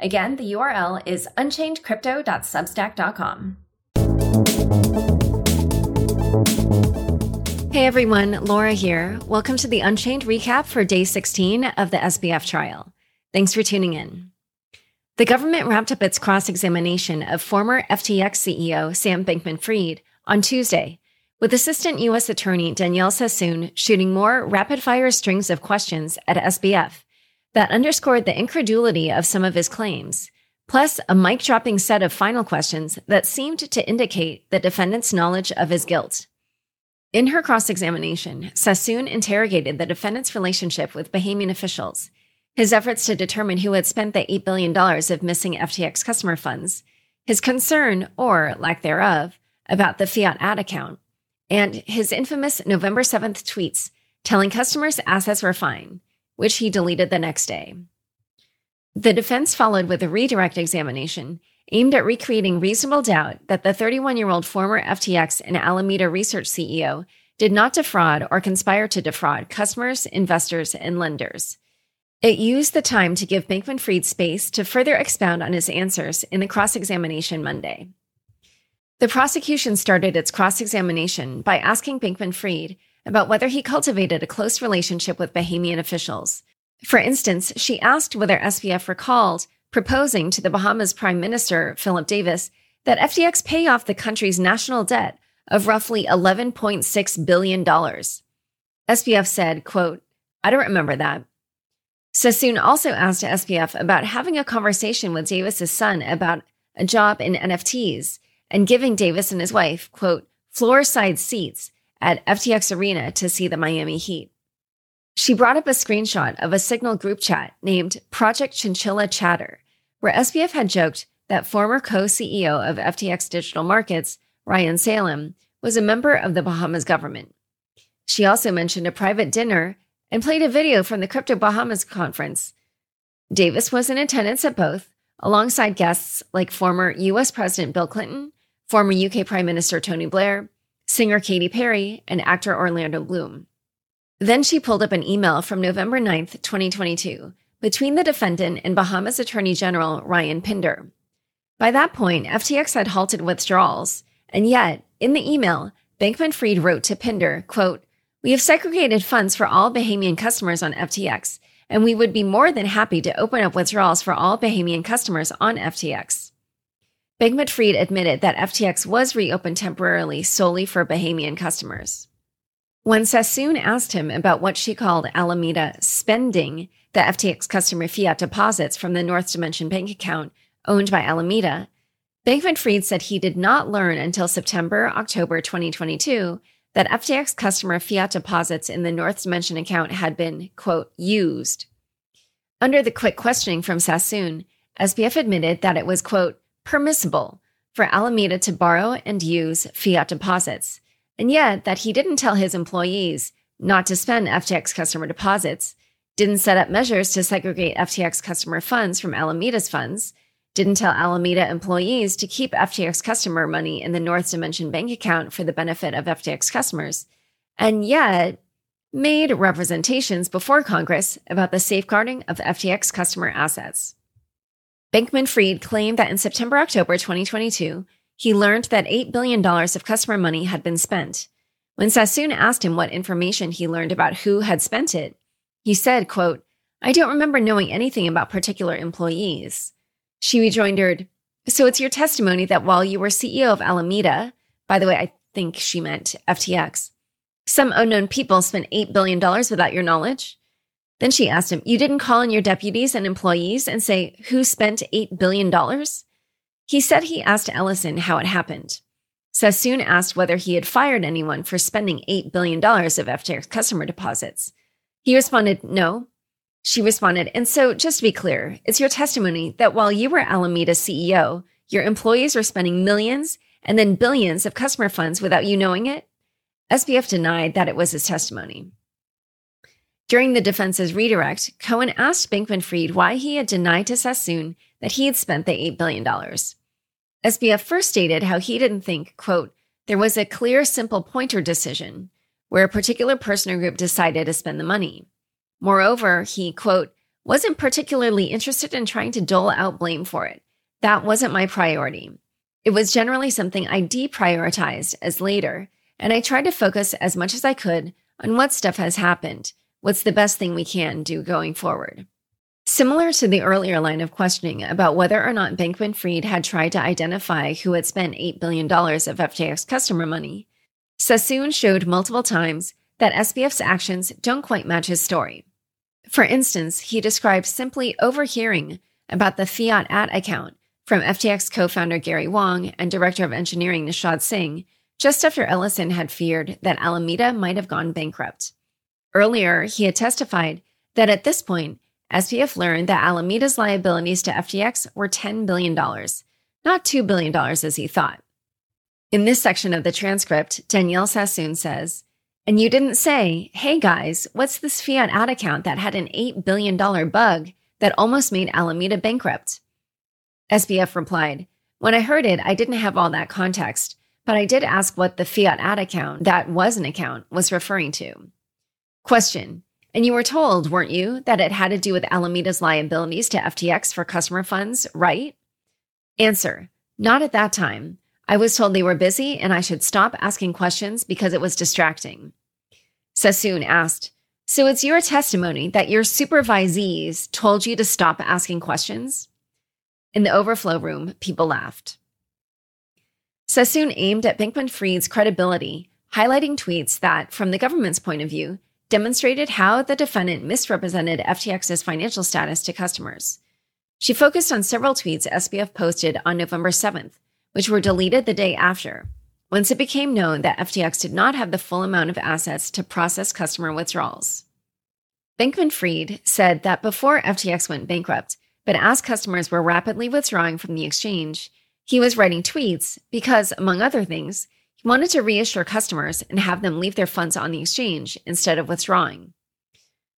Again, the URL is unchainedcrypto.substack.com. Hey everyone, Laura here. Welcome to the Unchained recap for day 16 of the SBF trial. Thanks for tuning in. The government wrapped up its cross examination of former FTX CEO Sam Bankman Fried on Tuesday, with Assistant U.S. Attorney Danielle Sassoon shooting more rapid fire strings of questions at SBF that underscored the incredulity of some of his claims, plus a mic dropping set of final questions that seemed to indicate the defendant's knowledge of his guilt. In her cross examination, Sassoon interrogated the defendant's relationship with Bahamian officials, his efforts to determine who had spent the $8 billion of missing FTX customer funds, his concern, or lack thereof, about the fiat at account, and his infamous November 7th tweets telling customers assets were fine, which he deleted the next day. The defense followed with a redirect examination aimed at recreating reasonable doubt that the 31 year old former FTX and Alameda Research CEO did not defraud or conspire to defraud customers, investors, and lenders. It used the time to give Bankman Fried space to further expound on his answers in the cross examination Monday. The prosecution started its cross examination by asking Bankman Fried about whether he cultivated a close relationship with Bahamian officials. For instance, she asked whether SBF recalled proposing to the Bahamas Prime Minister, Philip Davis, that FTX pay off the country's national debt of roughly $11.6 billion. SBF said, quote, I don't remember that. Sassoon also asked SBF about having a conversation with Davis's son about a job in NFTs and giving Davis and his wife, quote, floor side seats at FTX Arena to see the Miami Heat. She brought up a screenshot of a Signal group chat named Project Chinchilla Chatter, where SBF had joked that former co CEO of FTX Digital Markets, Ryan Salame, was a member of the Bahamas government. She also mentioned a private dinner and played a video from the Crypto Bahamas conference. Davis was in attendance at both, alongside guests like former US President Bill Clinton, former UK Prime Minister Tony Blair, singer Katy Perry, and actor Orlando Bloom. Then she pulled up an email from November 9th, 2022, between the defendant and Bahamas Attorney General Ryan Pinder. By that point, FTX had halted withdrawals, and yet, in the email, Bankman Fried wrote to Pinder, quote, We have segregated funds for all Bahamian customers on FTX, and we would be more than happy to open up withdrawals for all Bahamian customers on FTX. Bankman Fried admitted that FTX was reopened temporarily solely for Bahamian customers. When Sassoon asked him about what she called Alameda spending the FTX customer fiat deposits from the North Dimension bank account owned by Alameda, Bankman Fried said he did not learn until September, October 2022 that FTX customer fiat deposits in the North Dimension account had been, quote, used. Under the quick questioning from Sassoon, SBF admitted that it was, quote, permissible for Alameda to borrow and use fiat deposits, and yet that he didn't tell his employees not to spend FTX customer deposits, didn't set up measures to segregate FTX customer funds from Alameda's funds, didn't tell Alameda employees to keep FTX customer money in the North Dimension bank account for the benefit of FTX customers, and yet made representations before Congress about the safeguarding of FTX customer assets. Bankman Fried claimed that in September October 2022, he learned that $8 billion of customer money had been spent. When Sassoon asked him what information he learned about who had spent it, he said, quote, I don't remember knowing anything about particular employees. She rejoined, So it's your testimony that while you were CEO of Alameda, by the way, I think she meant FTX, some unknown people spent $8 billion without your knowledge? Then she asked him, You didn't call in your deputies and employees and say, Who spent $8 billion? He said he asked Ellison how it happened. Sassoon asked whether he had fired anyone for spending $8 billion of FTX customer deposits. He responded, No. She responded, And so, just to be clear, it's your testimony that while you were Alameda CEO, your employees were spending millions and then billions of customer funds without you knowing it? SBF denied that it was his testimony. During the defense's redirect, Cohen asked Bankman Fried why he had denied to Sassoon that he had spent the $8 billion. SBF first stated how he didn't think, quote, there was a clear, simple pointer decision where a particular person or group decided to spend the money. Moreover, he, quote, wasn't particularly interested in trying to dole out blame for it. That wasn't my priority. It was generally something I deprioritized as later, and I tried to focus as much as I could on what stuff has happened, what's the best thing we can do going forward. Similar to the earlier line of questioning about whether or not Bankman Fried had tried to identify who had spent $8 billion of FTX customer money, Sassoon showed multiple times that SBF's actions don't quite match his story. For instance, he described simply overhearing about the fiat at account from FTX co founder Gary Wang and director of engineering Nishad Singh just after Ellison had feared that Alameda might have gone bankrupt. Earlier, he had testified that at this point, SBF learned that Alameda's liabilities to FTX were $10 billion, not $2 billion as he thought. In this section of the transcript, Danielle Sassoon says, And you didn't say, hey guys, what's this fiat at account that had an $8 billion bug that almost made Alameda bankrupt? SBF replied, When I heard it, I didn't have all that context, but I did ask what the fiat at account that was an account was referring to. Question. And you were told, weren't you, that it had to do with Alameda's liabilities to FTX for customer funds, right? Answer. Not at that time. I was told they were busy and I should stop asking questions because it was distracting. Sassoon asked, So it's your testimony that your supervisees told you to stop asking questions? In the overflow room, people laughed. Sassoon aimed at Bankman Fried's credibility, highlighting tweets that, from the government's point of view, demonstrated how the defendant misrepresented FTX's financial status to customers. She focused on several tweets SBF posted on November 7th, which were deleted the day after, once it became known that FTX did not have the full amount of assets to process customer withdrawals. Bankman Fried said that before FTX went bankrupt, but as customers were rapidly withdrawing from the exchange, he was writing tweets because, among other things, he wanted to reassure customers and have them leave their funds on the exchange instead of withdrawing.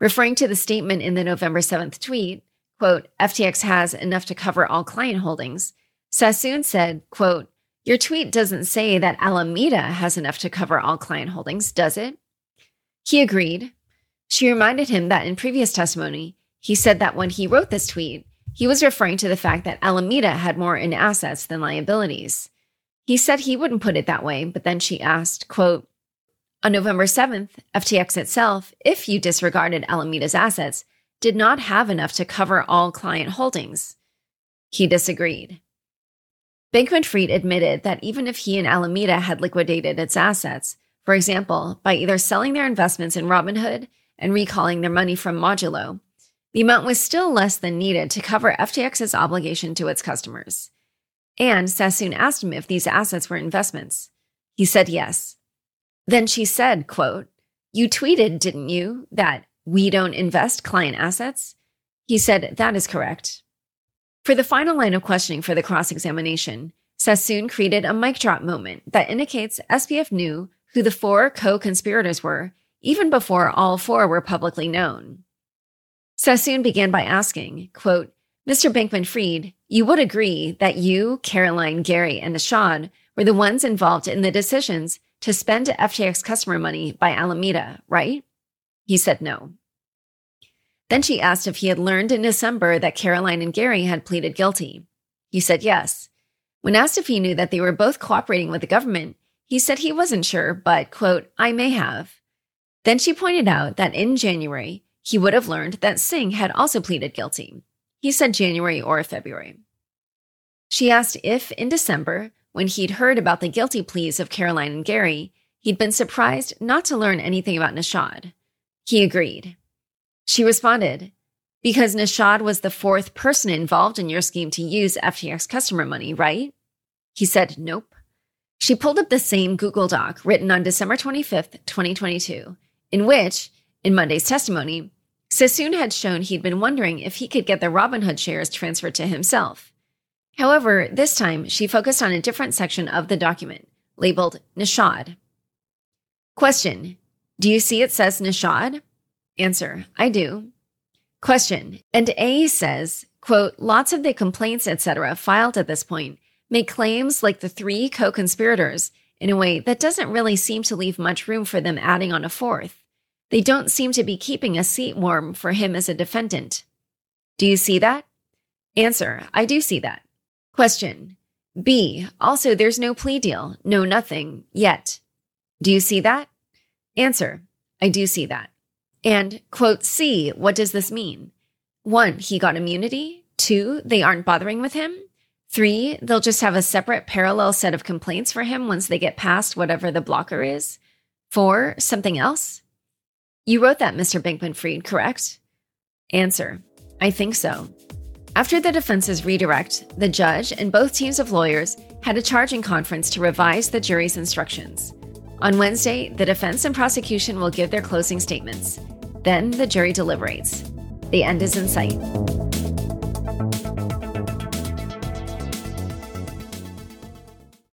Referring to the statement in the November 7th tweet, quote, FTX has enough to cover all client holdings, Sassoon said, quote, Your tweet doesn't say that Alameda has enough to cover all client holdings, does it? He agreed. She reminded him that in previous testimony, he said that when he wrote this tweet, he was referring to the fact that Alameda had more in assets than liabilities. He said he wouldn't put it that way, but then she asked, quote, on November 7th, FTX itself, if you disregarded Alameda's assets, did not have enough to cover all client holdings. He disagreed. Bankman Fried admitted that even if he and Alameda had liquidated its assets, for example, by either selling their investments in Robinhood and recalling their money from Modulo, the amount was still less than needed to cover FTX's obligation to its customers. And Sassoon asked him if these assets were investments. He said yes. Then she said, quote, You tweeted, didn't you, that we don't invest client assets? He said, That is correct. For the final line of questioning for the cross examination, Sassoon created a mic drop moment that indicates SBF knew who the four co conspirators were even before all four were publicly known. Sassoon began by asking, quote, Mr. Bankman Fried, you would agree that you, Caroline, Gary, and Nishad were the ones involved in the decisions to spend FTX customer money by Alameda, right? He said no. Then she asked if he had learned in December that Caroline and Gary had pleaded guilty. He said yes. When asked if he knew that they were both cooperating with the government, he said he wasn't sure, but, quote, I may have. Then she pointed out that in January, he would have learned that Singh had also pleaded guilty. He said January or February. She asked if, in December, when he'd heard about the guilty pleas of Caroline and Gary, he'd been surprised not to learn anything about Nishad. He agreed. She responded, Because Nishad was the fourth person involved in your scheme to use FTX customer money, right? He said, Nope. She pulled up the same Google Doc written on December 25th, 2022, in which, in Monday's testimony, Sassoon had shown he'd been wondering if he could get the Robinhood shares transferred to himself. However, this time she focused on a different section of the document, labeled Nishad. Question Do you see it says Nishad? Answer I do. Question And A says, quote, lots of the complaints, etc., filed at this point make claims like the three co conspirators in a way that doesn't really seem to leave much room for them adding on a fourth. They don't seem to be keeping a seat warm for him as a defendant. Do you see that? Answer I do see that. Question B. Also, there's no plea deal, no nothing yet. Do you see that? Answer I do see that. And, quote, C. What does this mean? One, he got immunity. Two, they aren't bothering with him. Three, they'll just have a separate parallel set of complaints for him once they get past whatever the blocker is. Four, something else? You wrote that, Mr. Bankman Fried, correct? Answer I think so. After the defense's redirect, the judge and both teams of lawyers had a charging conference to revise the jury's instructions. On Wednesday, the defense and prosecution will give their closing statements. Then the jury deliberates. The end is in sight.